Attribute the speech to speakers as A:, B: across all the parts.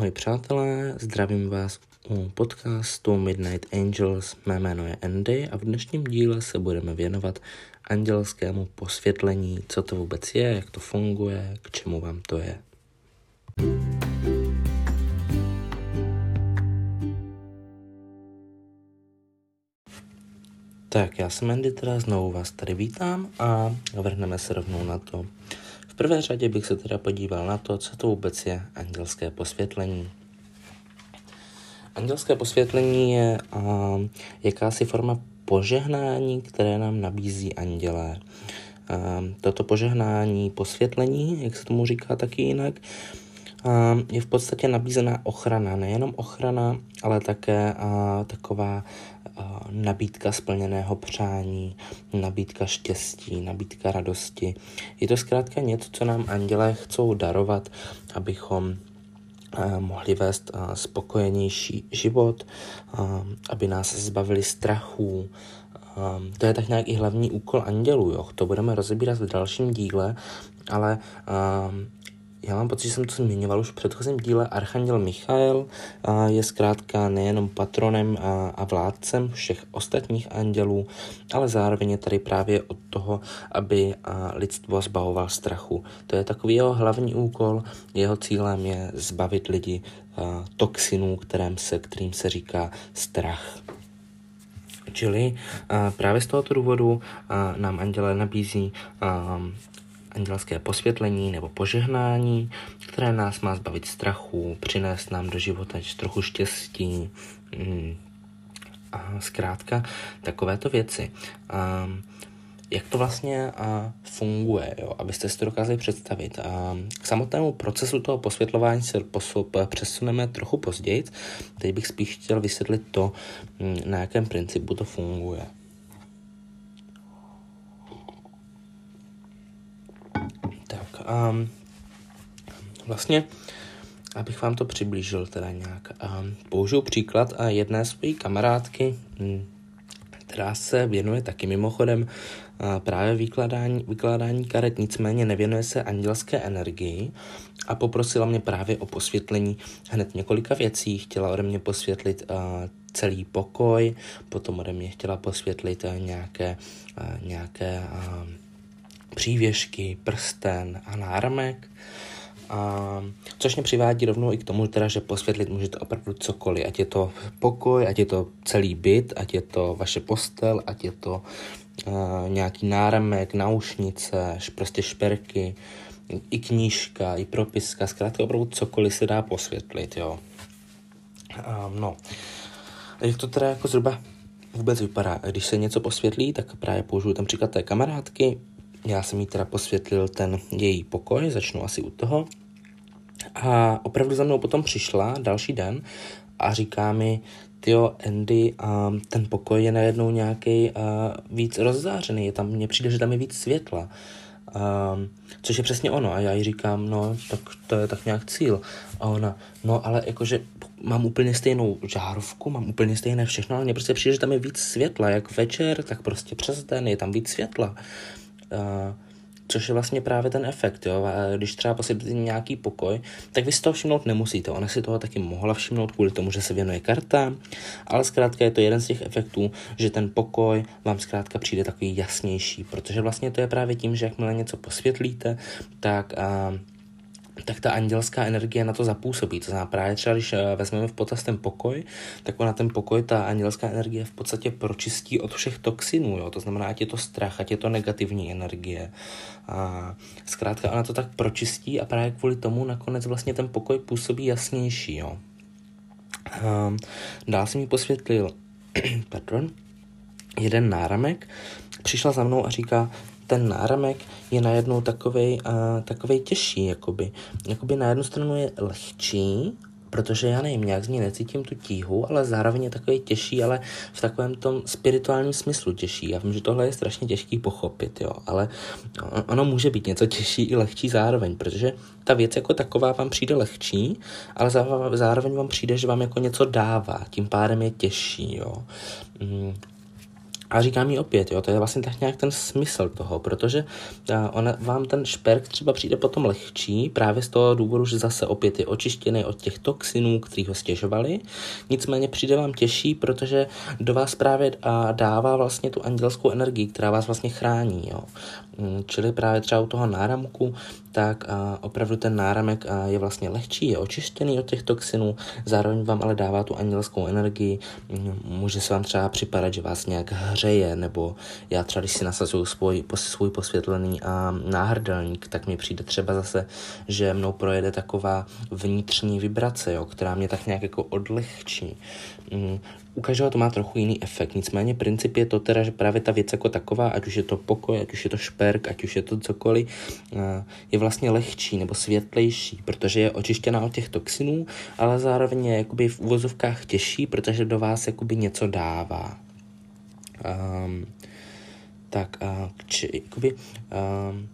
A: Ahoj přátelé, zdravím vás u podcastu Midnight Angels. Mé jméno je Andy a v dnešním díle se budeme věnovat andělskému posvětlení, co to vůbec je, jak to funguje, k čemu vám to je. Tak, já jsem Andy, teda znovu vás tady vítám a vrhneme se rovnou na to. Prvé řadě bych se teda podíval na to, co to vůbec je andělské posvětlení. Andělské posvětlení je a, jakási forma požehnání, které nám nabízí andělé. A, toto požehnání, posvětlení, jak se tomu říká taky jinak, je v podstatě nabízená ochrana, nejenom ochrana, ale také taková nabídka splněného přání, nabídka štěstí, nabídka radosti. Je to zkrátka něco, co nám andělé chcou darovat, abychom mohli vést spokojenější život, aby nás zbavili strachů. To je tak nějak i hlavní úkol andělů, jo. To budeme rozebírat v dalším díle, ale já mám pocit, že jsem to zmiňoval už v předchozím díle. Archanděl Michael je zkrátka nejenom patronem a vládcem všech ostatních andělů, ale zároveň je tady právě od toho, aby lidstvo zbavoval strachu. To je takový jeho hlavní úkol. Jeho cílem je zbavit lidi toxinů, kterým se, kterým se říká strach. Čili právě z tohoto důvodu nám anděle nabízí andělské posvětlení nebo požehnání, které nás má zbavit strachu, přinést nám do života trochu štěstí, mm, a zkrátka takovéto věci. A jak to vlastně a, funguje, jo? abyste si to dokázali představit. A, k samotnému procesu toho posvětlování se posup, přesuneme trochu později. Teď bych spíš chtěl vysvětlit to, mm, na jakém principu to funguje. Um, vlastně, abych vám to přiblížil teda nějak, um, použiju příklad a jedné své kamarádky, um, která se věnuje taky mimochodem právě vykládání, vykládání karet, nicméně nevěnuje se andělské energii a poprosila mě právě o posvětlení hned několika věcí. Chtěla ode mě posvětlit celý pokoj, potom ode mě chtěla posvětlit nějaké, nějaké přívěšky, prsten a náramek. A, což mě přivádí rovnou i k tomu, teda, že posvětlit můžete opravdu cokoliv, ať je to pokoj, ať je to celý byt, ať je to vaše postel, ať je to uh, nějaký náramek, náušnice, prostě šperky, i knížka, i propiska, zkrátka opravdu cokoliv se dá posvětlit, jo. Um, no, jak to teda jako zhruba vůbec vypadá? Když se něco posvětlí, tak právě použiju tam příklad té kamarádky, já jsem jí teda posvětlil ten její pokoj, začnu asi u toho. A opravdu za mnou potom přišla další den a říká mi, tyjo, Andy, a ten pokoj je najednou nějaký víc rozzářený, je tam, mně přijde, že tam je víc světla. Um, což je přesně ono. A já jí říkám, no, tak to je tak nějak cíl. A ona, no, ale jakože mám úplně stejnou žárovku, mám úplně stejné všechno, ale mně prostě přijde, že tam je víc světla. Jak večer, tak prostě přes den je tam víc světla. Uh, což je vlastně právě ten efekt, jo. Když třeba posílíte nějaký pokoj, tak vy si toho všimnout nemusíte. Ona si toho taky mohla všimnout kvůli tomu, že se věnuje karta, ale zkrátka je to jeden z těch efektů, že ten pokoj vám zkrátka přijde takový jasnější, protože vlastně to je právě tím, že jakmile něco posvětlíte, tak uh, tak ta andělská energie na to zapůsobí. To znamená právě třeba, když eh, vezmeme v potaz ten pokoj, tak ona ten pokoj, ta andělská energie v podstatě pročistí od všech toxinů. Jo? To znamená, ať je to strach, ať je to negativní energie. A zkrátka ona to tak pročistí a právě kvůli tomu nakonec vlastně ten pokoj působí jasnější. Jo? A dál jsem mi posvětlil pardon, jeden náramek, přišla za mnou a říká, ten náramek je najednou takovej, uh, takovej těžší, jakoby. Jakoby na jednu stranu je lehčí, protože já nevím, nějak z ní necítím tu tíhu, ale zároveň je takový těžší, ale v takovém tom spirituálním smyslu těžší. Já vím, že tohle je strašně těžký pochopit, jo, ale ono může být něco těžší i lehčí zároveň, protože ta věc jako taková vám přijde lehčí, ale zároveň vám přijde, že vám jako něco dává, tím pádem je těžší, jo. A říkám jí opět, jo, to je vlastně tak nějak ten smysl toho, protože on, vám ten šperk třeba přijde potom lehčí, právě z toho důvodu, že zase opět je očištěný od těch toxinů, který ho stěžovali. Nicméně přijde vám těžší, protože do vás právě dává vlastně tu andělskou energii, která vás vlastně chrání. Jo. Mm, čili právě třeba u toho náramku, tak opravdu ten náramek je vlastně lehčí, je očištěný od těch toxinů, zároveň vám ale dává tu andělskou energii. Mm, může se vám třeba připadat, že vás nějak hřeje, nebo já třeba, když si nasazuju svůj, svůj posvětlený a náhrdelník, tak mi přijde třeba zase, že mnou projede taková vnitřní vibrace, jo, která mě tak nějak jako odlehčí. Mm, u každého to má trochu jiný efekt, nicméně princip je to teda, že právě ta věc jako taková, ať už je to pokoj, ať už je to šperk, ať už je to cokoliv, eh, je vlastně lehčí nebo světlejší, protože je očištěná od těch toxinů, ale zároveň je jakoby v úvozovkách těžší, protože do vás jakoby něco dává. Um, tak uh, či, jakoby, um,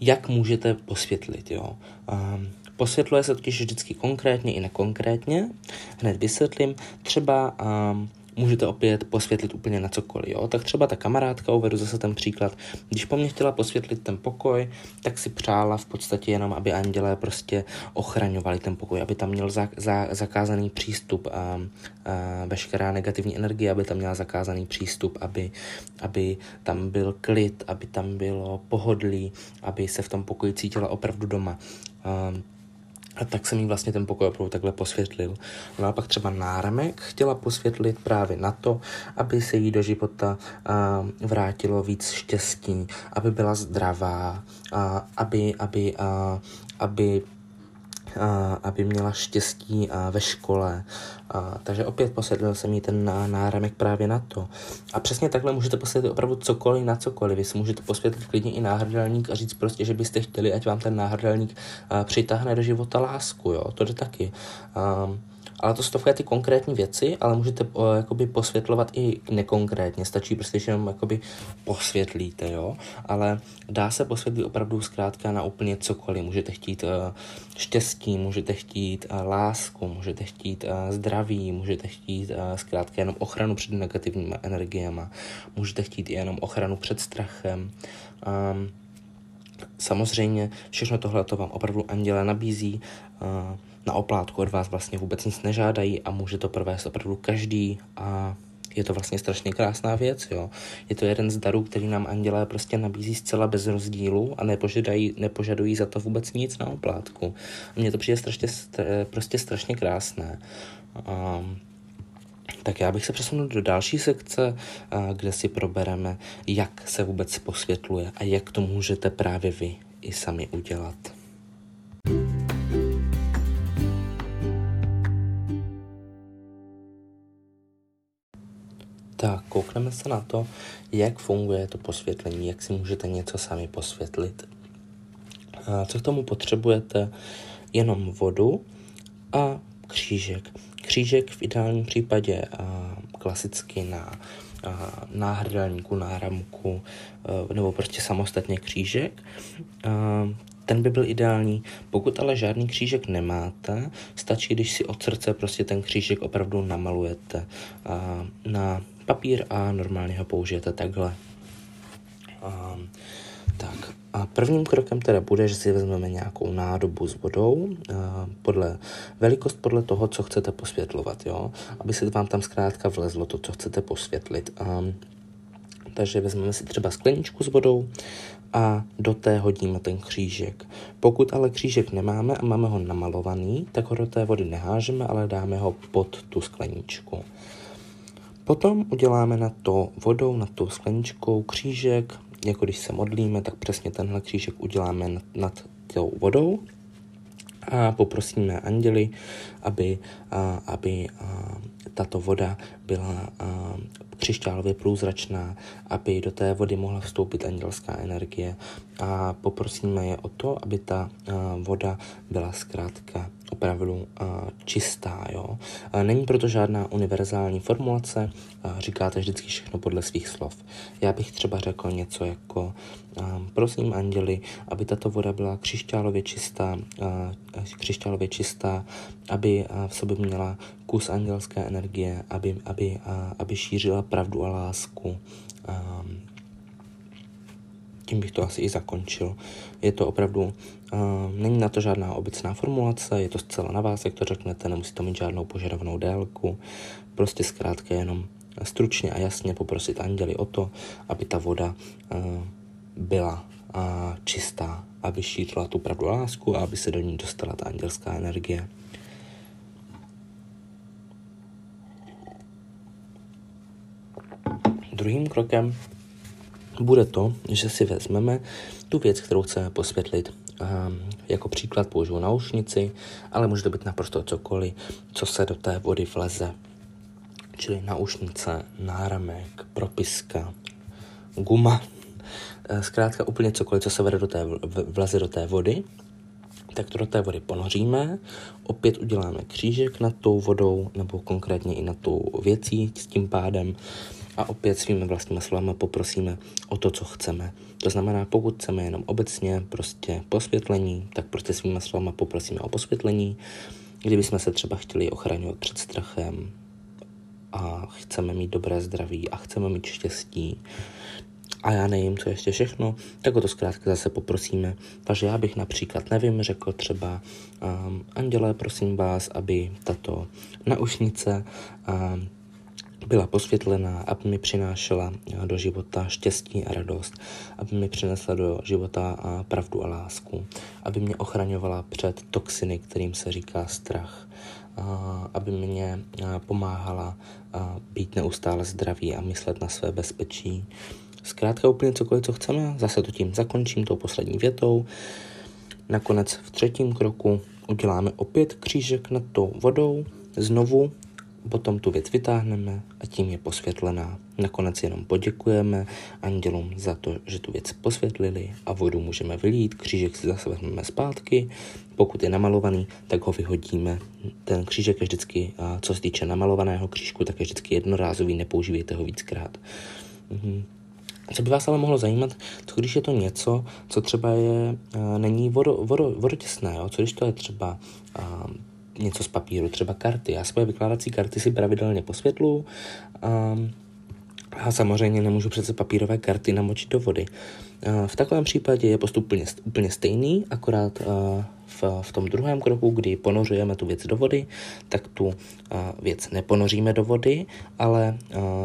A: jak můžete posvětlit, jo? Um, Posvětluje se totiž vždycky konkrétně i nekonkrétně. Hned vysvětlím. Třeba um, můžete opět posvětlit úplně na cokoliv. Jo? Tak třeba ta kamarádka, uvedu zase ten příklad, když po mně chtěla posvětlit ten pokoj, tak si přála v podstatě jenom, aby andělé prostě ochraňovali ten pokoj, aby tam měl za, za, zakázaný přístup a, a veškerá negativní energie, aby tam měla zakázaný přístup, aby, aby tam byl klid, aby tam bylo pohodlí, aby se v tom pokoji cítila opravdu doma. Um, a tak jsem jí vlastně ten pokoj opravdu takhle posvětlil. No a pak třeba náramek chtěla posvětlit právě na to, aby se jí do života uh, vrátilo víc štěstí, aby byla zdravá, uh, aby, aby, uh, aby aby měla štěstí ve škole. Takže opět posedl jsem jí ten náramek právě na to. A přesně takhle můžete posvětlit opravdu cokoliv na cokoliv. Vy si můžete posvětlit klidně i náhrdelník a říct prostě, že byste chtěli, ať vám ten náhrdelník přitáhne do života lásku. Jo? To jde taky. Ale to jsou takové ty konkrétní věci, ale můžete uh, jakoby posvětlovat i nekonkrétně. Stačí prostě, že jenom jakoby posvětlíte, jo. Ale dá se posvětlit opravdu zkrátka na úplně cokoliv. Můžete chtít uh, štěstí, můžete chtít uh, lásku, můžete chtít uh, zdraví, můžete chtít uh, zkrátka jenom ochranu před negativními energiemi, můžete chtít i jenom ochranu před strachem. Um, samozřejmě všechno tohle to vám opravdu anděle nabízí. Uh, na oplátku od vás vlastně vůbec nic nežádají a může to provést opravdu každý a je to vlastně strašně krásná věc, jo. Je to jeden z darů, který nám andělé prostě nabízí zcela bez rozdílu a nepožadují, nepožadují za to vůbec nic na oplátku. A mně to přijde strašně, prostě strašně krásné. Um, tak já bych se přesunul do další sekce, kde si probereme, jak se vůbec posvětluje a jak to můžete právě vy i sami udělat. Tak, koukneme se na to, jak funguje to posvětlení, jak si můžete něco sami posvětlit. A co k tomu potřebujete? Jenom vodu a křížek. Křížek v ideálním případě a, klasicky na náhrdelníku, náramku a, nebo prostě samostatně křížek. A, ten by byl ideální. Pokud ale žádný křížek nemáte, stačí, když si od srdce prostě ten křížek opravdu namalujete a, na papír a normálně ho použijete takhle. A, tak a prvním krokem teda bude, že si vezmeme nějakou nádobu s vodou, a podle velikost podle toho, co chcete posvětlovat, jo? aby se vám tam zkrátka vlezlo to, co chcete posvětlit. A, takže vezmeme si třeba skleničku s vodou a do té hodíme ten křížek. Pokud ale křížek nemáme a máme ho namalovaný, tak ho do té vody nehážeme, ale dáme ho pod tu skleničku. Potom uděláme na to vodou, na tou skleničkou křížek, jako když se modlíme, tak přesně tenhle křížek uděláme nad, nad tou vodou. A poprosíme anděli, aby, a, aby a, tato voda byla a, křišťálově průzračná, aby do té vody mohla vstoupit andělská energie. A poprosíme je o to, aby ta a, voda byla zkrátka opravdu uh, čistá. Jo? Uh, není proto žádná univerzální formulace, uh, říkáte vždycky všechno podle svých slov. Já bych třeba řekl něco jako prosím anděli, aby tato voda byla křišťálově čistá, křišťálově čistá, aby v sobě měla kus andělské energie, aby, aby, aby šířila pravdu a lásku. Um, tím bych to asi i zakončil. Je to opravdu, uh, není na to žádná obecná formulace, je to zcela na vás, jak to řeknete, nemusí to mít žádnou požadovanou délku, prostě zkrátka jenom stručně a jasně poprosit anděli o to, aby ta voda uh, byla uh, čistá, aby šířila tu pravdu lásku a aby se do ní dostala ta andělská energie. Druhým krokem bude to, že si vezmeme tu věc, kterou chceme posvětlit. Jako příklad použiju naušnici, ale může to být naprosto cokoliv, co se do té vody vleze. Čili naušnice, náramek, propiska, guma, eh, zkrátka úplně cokoliv, co se vede do té, vleze do té vody, tak to do té vody ponoříme, opět uděláme křížek nad tou vodou, nebo konkrétně i nad tou věcí s tím pádem a opět svými vlastními slovami poprosíme o to, co chceme. To znamená, pokud chceme jenom obecně prostě posvětlení, tak prostě svými slovami poprosíme o posvětlení. Kdybychom se třeba chtěli ochraňovat před strachem a chceme mít dobré zdraví a chceme mít štěstí, a já nevím, co ještě všechno, tak o to zkrátka zase poprosíme. Takže já bych například, nevím, řekl třeba um, Anděle, prosím vás, aby tato naušnice um, byla posvětlená, aby mi přinášela do života štěstí a radost, aby mi přinesla do života pravdu a lásku, aby mě ochraňovala před toxiny, kterým se říká strach, aby mě pomáhala být neustále zdravý a myslet na své bezpečí. Zkrátka úplně cokoliv, co chceme, zase to tím zakončím tou poslední větou. Nakonec v třetím kroku uděláme opět křížek nad tou vodou, znovu Potom tu věc vytáhneme a tím je posvětlená. Nakonec jenom poděkujeme andělům za to, že tu věc posvětlili a vodu můžeme vylít, křížek si zase vezmeme zpátky. Pokud je namalovaný, tak ho vyhodíme. Ten křížek je vždycky, co se týče namalovaného křížku, tak je vždycky jednorázový, nepoužívejte ho víckrát. Mhm. Co by vás ale mohlo zajímat, co když je to něco, co třeba je, není vodo, vodo, vodotěsné, jo? co když to je třeba něco z papíru, třeba karty. Já svoje vykládací karty si pravidelně posvětlu a, a samozřejmě nemůžu přece papírové karty namočit do vody. A v takovém případě je postup úplně, úplně stejný, akorát v, v tom druhém kroku, kdy ponořujeme tu věc do vody, tak tu uh, věc neponoříme do vody, ale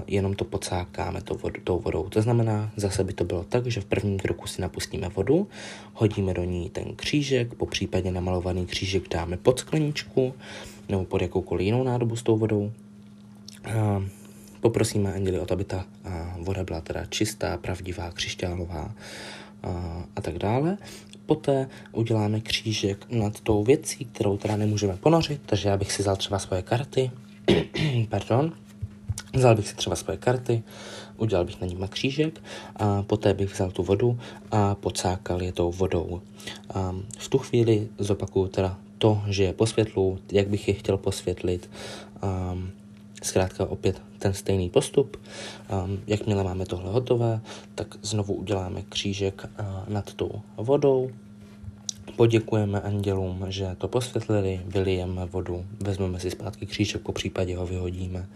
A: jenom to pocákáme to vod, tou vodou. To znamená, zase by to bylo tak, že v prvním kroku si napustíme vodu, hodíme do ní ten křížek, po případě namalovaný křížek dáme pod skleničku nebo pod jakoukoliv jinou nádobu s tou vodou. Poprosíme anděli o to, aby ta voda byla teda čistá, pravdivá, křišťálová a tak dále. Poté uděláme křížek nad tou věcí, kterou teda nemůžeme ponořit, takže já bych si vzal třeba svoje karty, pardon, vzal bych si třeba svoje karty, udělal bych na nimi křížek a poté bych vzal tu vodu a pocákal je tou vodou. A v tu chvíli zopakuju teda to, že je posvětlu, jak bych je chtěl posvětlit, um, zkrátka opět ten stejný postup. Um, jakmile máme tohle hotové, tak znovu uděláme křížek uh, nad tou vodou, poděkujeme andělům, že to posvětlili, vylijeme vodu, vezmeme si zpátky křížek, po případě ho vyhodíme.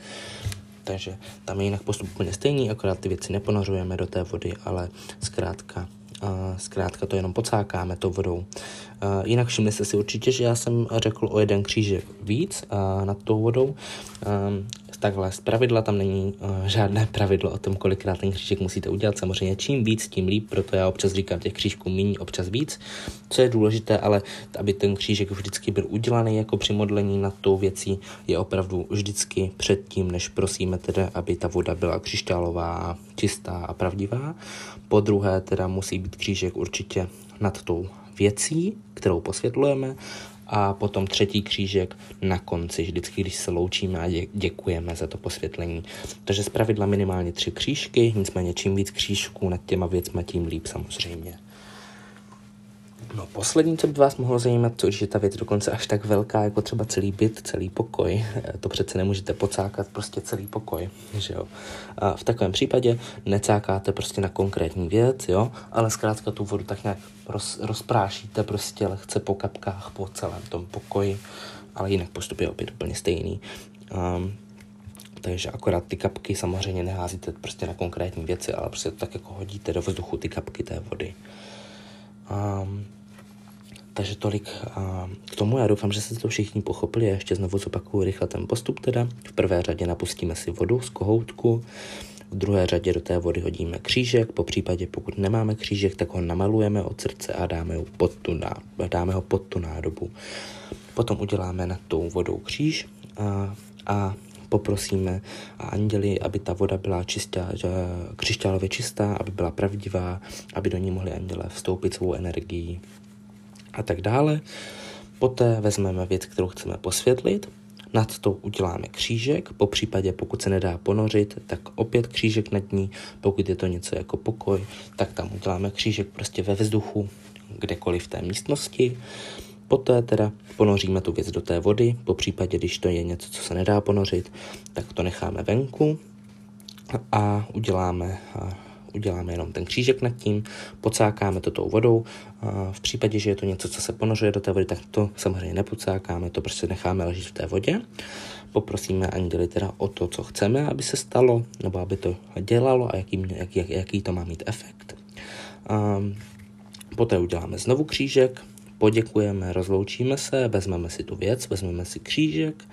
A: Takže tam je jinak postup úplně stejný, akorát ty věci neponořujeme do té vody, ale zkrátka zkrátka to jenom pocákáme tou vodou. Jinak všimli jste si určitě, že já jsem řekl o jeden křížek víc nad tou vodou. Takhle z pravidla, tam není uh, žádné pravidlo o tom, kolikrát ten křížek musíte udělat. Samozřejmě čím víc, tím líp, proto já občas říkám těch křížků méně, občas víc. Co je důležité, ale aby ten křížek vždycky byl udělaný jako při modlení nad tou věcí, je opravdu vždycky předtím, než prosíme teda, aby ta voda byla křišťálová, čistá a pravdivá. Po druhé teda musí být křížek určitě nad tou věcí, kterou posvětlujeme a potom třetí křížek na konci, vždycky, když se loučíme a děkujeme za to posvětlení. Takže z pravidla minimálně tři křížky, nicméně čím víc křížků nad těma věcma, tím líp samozřejmě. No poslední, co by vás mohlo zajímat, když je ta věc dokonce až tak velká, jako třeba celý byt, celý pokoj, to přece nemůžete pocákat prostě celý pokoj, že jo. A v takovém případě necákáte prostě na konkrétní věc, jo, ale zkrátka tu vodu tak nějak roz, rozprášíte prostě lehce po kapkách po celém tom pokoji, ale jinak postup je opět úplně stejný. Um, takže akorát ty kapky samozřejmě neházíte prostě na konkrétní věci, ale prostě tak jako hodíte do vzduchu ty kapky té vody. Um, takže tolik a k tomu. Já doufám, že jste to všichni pochopili. Já ještě znovu zopakuju rychle ten postup teda. V prvé řadě napustíme si vodu z kohoutku, v druhé řadě do té vody hodíme křížek, po případě pokud nemáme křížek, tak ho namalujeme od srdce a dáme ho pod tu, dáme ho pod tu nádobu. Potom uděláme nad tou vodou kříž a, a poprosíme a anděli, aby ta voda byla čistá, křišťálově čistá, aby byla pravdivá, aby do ní mohli anděle vstoupit svou energií a tak dále. Poté vezmeme věc, kterou chceme posvětlit, nad to uděláme křížek, po případě pokud se nedá ponořit, tak opět křížek nad ní, pokud je to něco jako pokoj, tak tam uděláme křížek prostě ve vzduchu, kdekoliv v té místnosti. Poté teda ponoříme tu věc do té vody, po případě, když to je něco, co se nedá ponořit, tak to necháme venku a uděláme uděláme jenom ten křížek nad tím, pocákáme to tou vodou. V případě, že je to něco, co se ponořuje do té vody, tak to samozřejmě nepocákáme, to prostě necháme ležet v té vodě. Poprosíme anděli teda o to, co chceme, aby se stalo, nebo aby to dělalo a jaký, jak, jak, jaký to má mít efekt. Poté uděláme znovu křížek, poděkujeme, rozloučíme se, vezmeme si tu věc, vezmeme si křížek,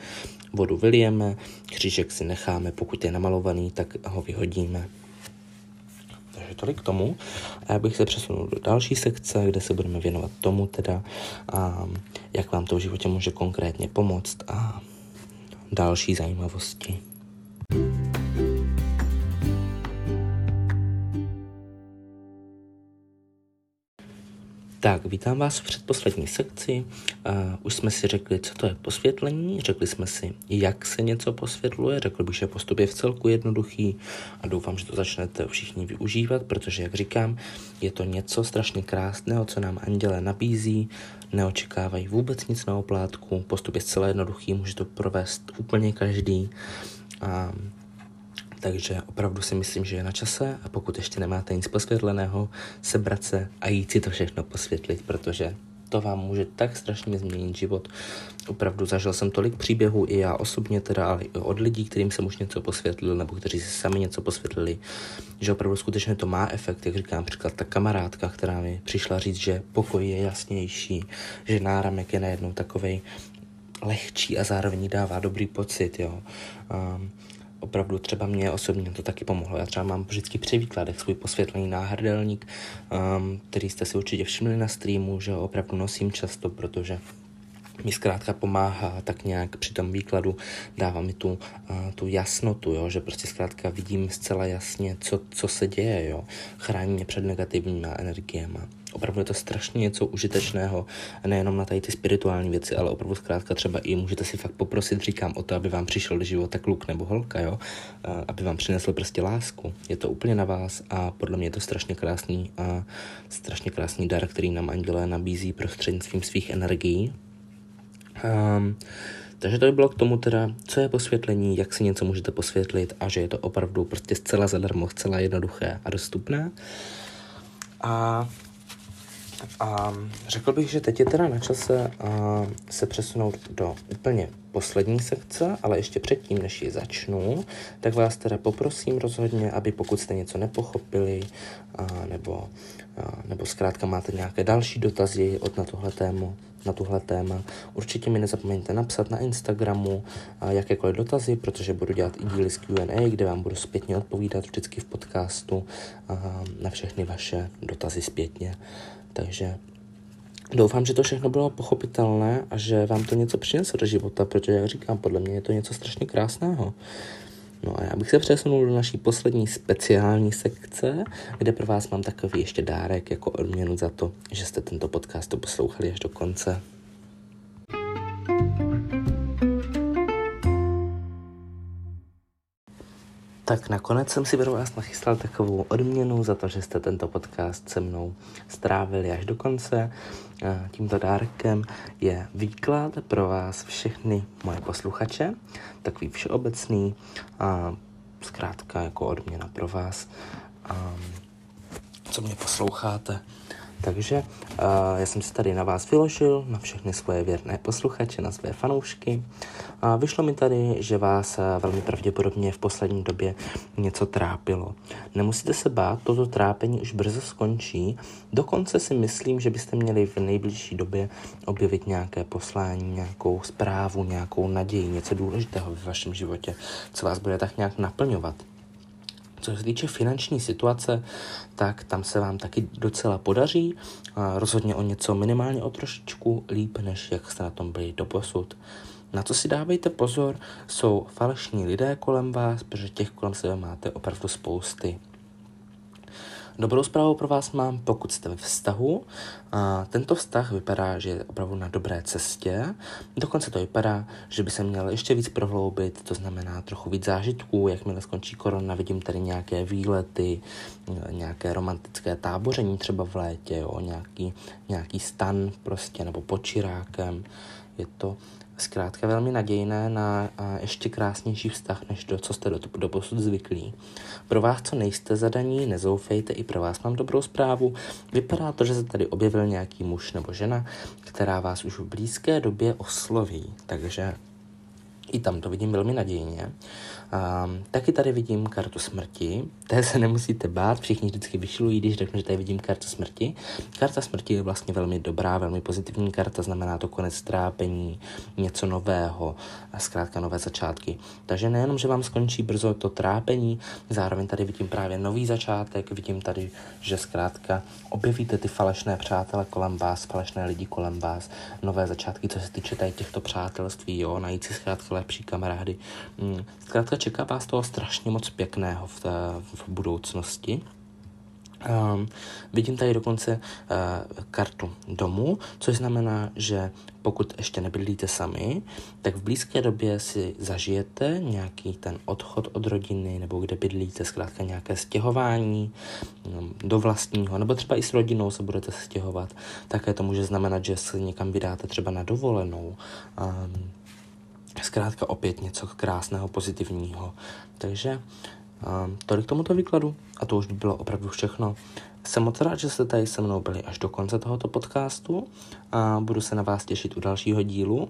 A: vodu vylijeme, křížek si necháme, pokud je namalovaný, tak ho vyhodíme. Takže tolik k tomu. A já bych se přesunul do další sekce, kde se budeme věnovat tomu teda, a jak vám to v životě může konkrétně pomoct a další zajímavosti. Tak, vítám vás v předposlední sekci. Uh, už jsme si řekli, co to je posvětlení, řekli jsme si, jak se něco posvětluje, řekl bych, že postup je v celku jednoduchý a doufám, že to začnete všichni využívat, protože, jak říkám, je to něco strašně krásného, co nám anděle nabízí, neočekávají vůbec nic na oplátku, postup je zcela jednoduchý, může to provést úplně každý. Uh, takže opravdu si myslím, že je na čase a pokud ještě nemáte nic posvětleného, sebrat se a jít si to všechno posvětlit, protože to vám může tak strašně změnit život. Opravdu zažil jsem tolik příběhů i já osobně teda, ale i od lidí, kterým jsem už něco posvětlil, nebo kteří si sami něco posvětlili, že opravdu skutečně to má efekt, jak říkám, příklad ta kamarádka, která mi přišla říct, že pokoj je jasnější, že náramek je najednou takovej lehčí a zároveň dává dobrý pocit, jo. Um, opravdu třeba mě osobně to taky pomohlo. Já třeba mám vždycky při výkladech svůj posvětlený náhrdelník, um, který jste si určitě všimli na streamu, že ho opravdu nosím často, protože mi zkrátka pomáhá tak nějak při tom výkladu, dává mi tu, uh, tu jasnotu, jo, že prostě zkrátka vidím zcela jasně, co, co se děje, jo. chrání mě před negativními energiemi. Opravdu je to strašně něco užitečného, nejenom na tady ty spirituální věci, ale opravdu zkrátka třeba i můžete si fakt poprosit, říkám o to, aby vám přišel do života kluk nebo holka, jo, aby vám přinesl prostě lásku. Je to úplně na vás a podle mě je to strašně krásný a strašně krásný dar, který nám andělé nabízí prostřednictvím svých energií. Um, takže to by bylo k tomu teda, co je posvětlení, jak si něco můžete posvětlit a že je to opravdu prostě zcela zadarmo, zcela jednoduché a dostupné. A a řekl bych, že teď je teda na čase uh, se přesunout do úplně poslední sekce, ale ještě předtím, než ji začnu, tak vás teda poprosím rozhodně, aby pokud jste něco nepochopili, uh, nebo, uh, nebo zkrátka máte nějaké další dotazy od na tohle tému, na tuhle téma. Určitě mi nezapomeňte napsat na Instagramu jakékoliv dotazy, protože budu dělat i díly z Q&A, kde vám budu zpětně odpovídat vždycky v podcastu na všechny vaše dotazy zpětně. Takže doufám, že to všechno bylo pochopitelné a že vám to něco přinese do života, protože, jak říkám, podle mě je to něco strašně krásného. No a já bych se přesunul do naší poslední speciální sekce, kde pro vás mám takový ještě dárek jako odměnu za to, že jste tento podcast poslouchali až do konce. Tak nakonec jsem si pro vás nachystal takovou odměnu za to, že jste tento podcast se mnou strávili až do konce. Tímto dárkem je výklad pro vás všechny moje posluchače, takový všeobecný, a zkrátka jako odměna pro vás, co mě posloucháte. Takže uh, já jsem si tady na vás vyložil, na všechny svoje věrné posluchače, na své fanoušky. A vyšlo mi tady, že vás uh, velmi pravděpodobně v poslední době něco trápilo. Nemusíte se bát, toto trápení už brzo skončí. Dokonce si myslím, že byste měli v nejbližší době objevit nějaké poslání, nějakou zprávu, nějakou naději, něco důležitého v vašem životě, co vás bude tak nějak naplňovat. Co se týče finanční situace, tak tam se vám taky docela podaří. Rozhodně o něco, minimálně o trošičku líp, než jak jste na tom byli doposud. Na co si dávejte pozor, jsou falešní lidé kolem vás, protože těch kolem sebe máte opravdu spousty. Dobrou zprávu pro vás mám, pokud jste ve vztahu. A tento vztah vypadá, že je opravdu na dobré cestě. Dokonce to vypadá, že by se měl ještě víc prohloubit, to znamená trochu víc zážitků. Jakmile skončí korona, vidím tady nějaké výlety, nějaké romantické táboření třeba v létě, jo, nějaký, nějaký stan prostě, nebo počirákem. Je to zkrátka velmi nadějné na ještě krásnější vztah, než to, co jste do, do posud zvyklí. Pro vás, co nejste zadaní, nezoufejte, i pro vás mám dobrou zprávu. Vypadá to, že se tady objevil nějaký muž nebo žena, která vás už v blízké době osloví, takže i tam to vidím velmi nadějně. Um, taky tady vidím kartu smrti, té se nemusíte bát, všichni vždycky vyšilují, když řeknu, že tady vidím kartu smrti. Karta smrti je vlastně velmi dobrá, velmi pozitivní karta, znamená to konec trápení, něco nového, a zkrátka nové začátky. Takže nejenom, že vám skončí brzo to trápení, zároveň tady vidím právě nový začátek, vidím tady, že zkrátka objevíte ty falešné přátele kolem vás, falešné lidi kolem vás, nové začátky, co se týče tady těchto přátelství, jo, najít si zkrátka lepší kamarády. Hmm, zkrátka čeká vás toho strašně moc pěkného v, té, v budoucnosti. Um, vidím tady dokonce uh, kartu domu, což znamená, že pokud ještě nebydlíte sami, tak v blízké době si zažijete nějaký ten odchod od rodiny, nebo kde bydlíte, zkrátka nějaké stěhování um, do vlastního, nebo třeba i s rodinou se budete stěhovat. Také to může znamenat, že se někam vydáte třeba na dovolenou. Um, zkrátka opět něco krásného, pozitivního. Takže um, tolik tomuto výkladu a to už by bylo opravdu všechno. Jsem moc rád, že jste tady se mnou byli až do konce tohoto podcastu a budu se na vás těšit u dalšího dílu.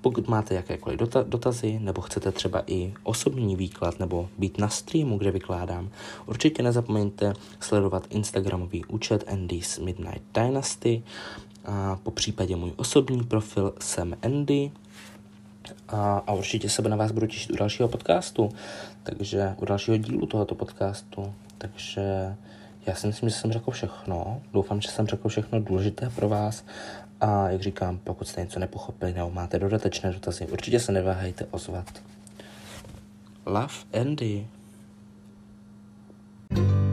A: Pokud máte jakékoliv dota- dotazy nebo chcete třeba i osobní výklad nebo být na streamu, kde vykládám, určitě nezapomeňte sledovat Instagramový účet Andy's Midnight Dynasty a po případě můj osobní profil jsem Andy a, a určitě se na vás budu těšit u dalšího podcastu, takže u dalšího dílu tohoto podcastu. Takže já si myslím, že jsem řekl všechno. Doufám, že jsem řekl všechno důležité pro vás a jak říkám, pokud jste něco nepochopili nebo máte dodatečné dotazy, určitě se neváhejte ozvat. Love Andy. thank you